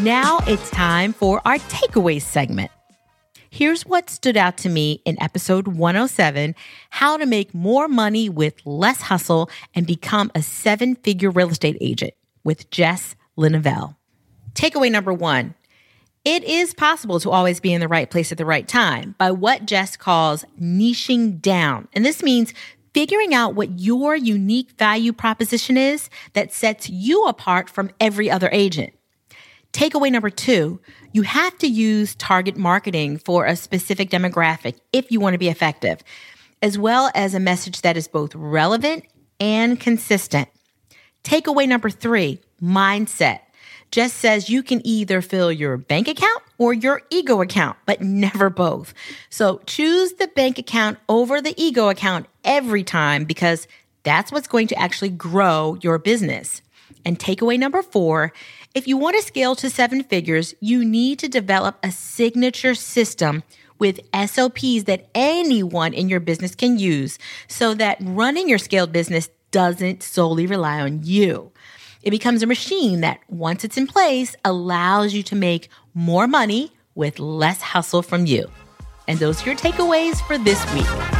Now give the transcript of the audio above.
Now it's time for our takeaway segment. Here's what stood out to me in episode 107 how to make more money with less hustle and become a seven figure real estate agent with Jess Lenouvel. Takeaway number one it is possible to always be in the right place at the right time by what Jess calls niching down. And this means figuring out what your unique value proposition is that sets you apart from every other agent. Takeaway number two, you have to use target marketing for a specific demographic if you want to be effective, as well as a message that is both relevant and consistent. Takeaway number three, mindset. Jess says you can either fill your bank account or your ego account, but never both. So choose the bank account over the ego account every time because that's what's going to actually grow your business. And takeaway number four if you want to scale to seven figures, you need to develop a signature system with SOPs that anyone in your business can use so that running your scaled business doesn't solely rely on you. It becomes a machine that, once it's in place, allows you to make more money with less hustle from you. And those are your takeaways for this week.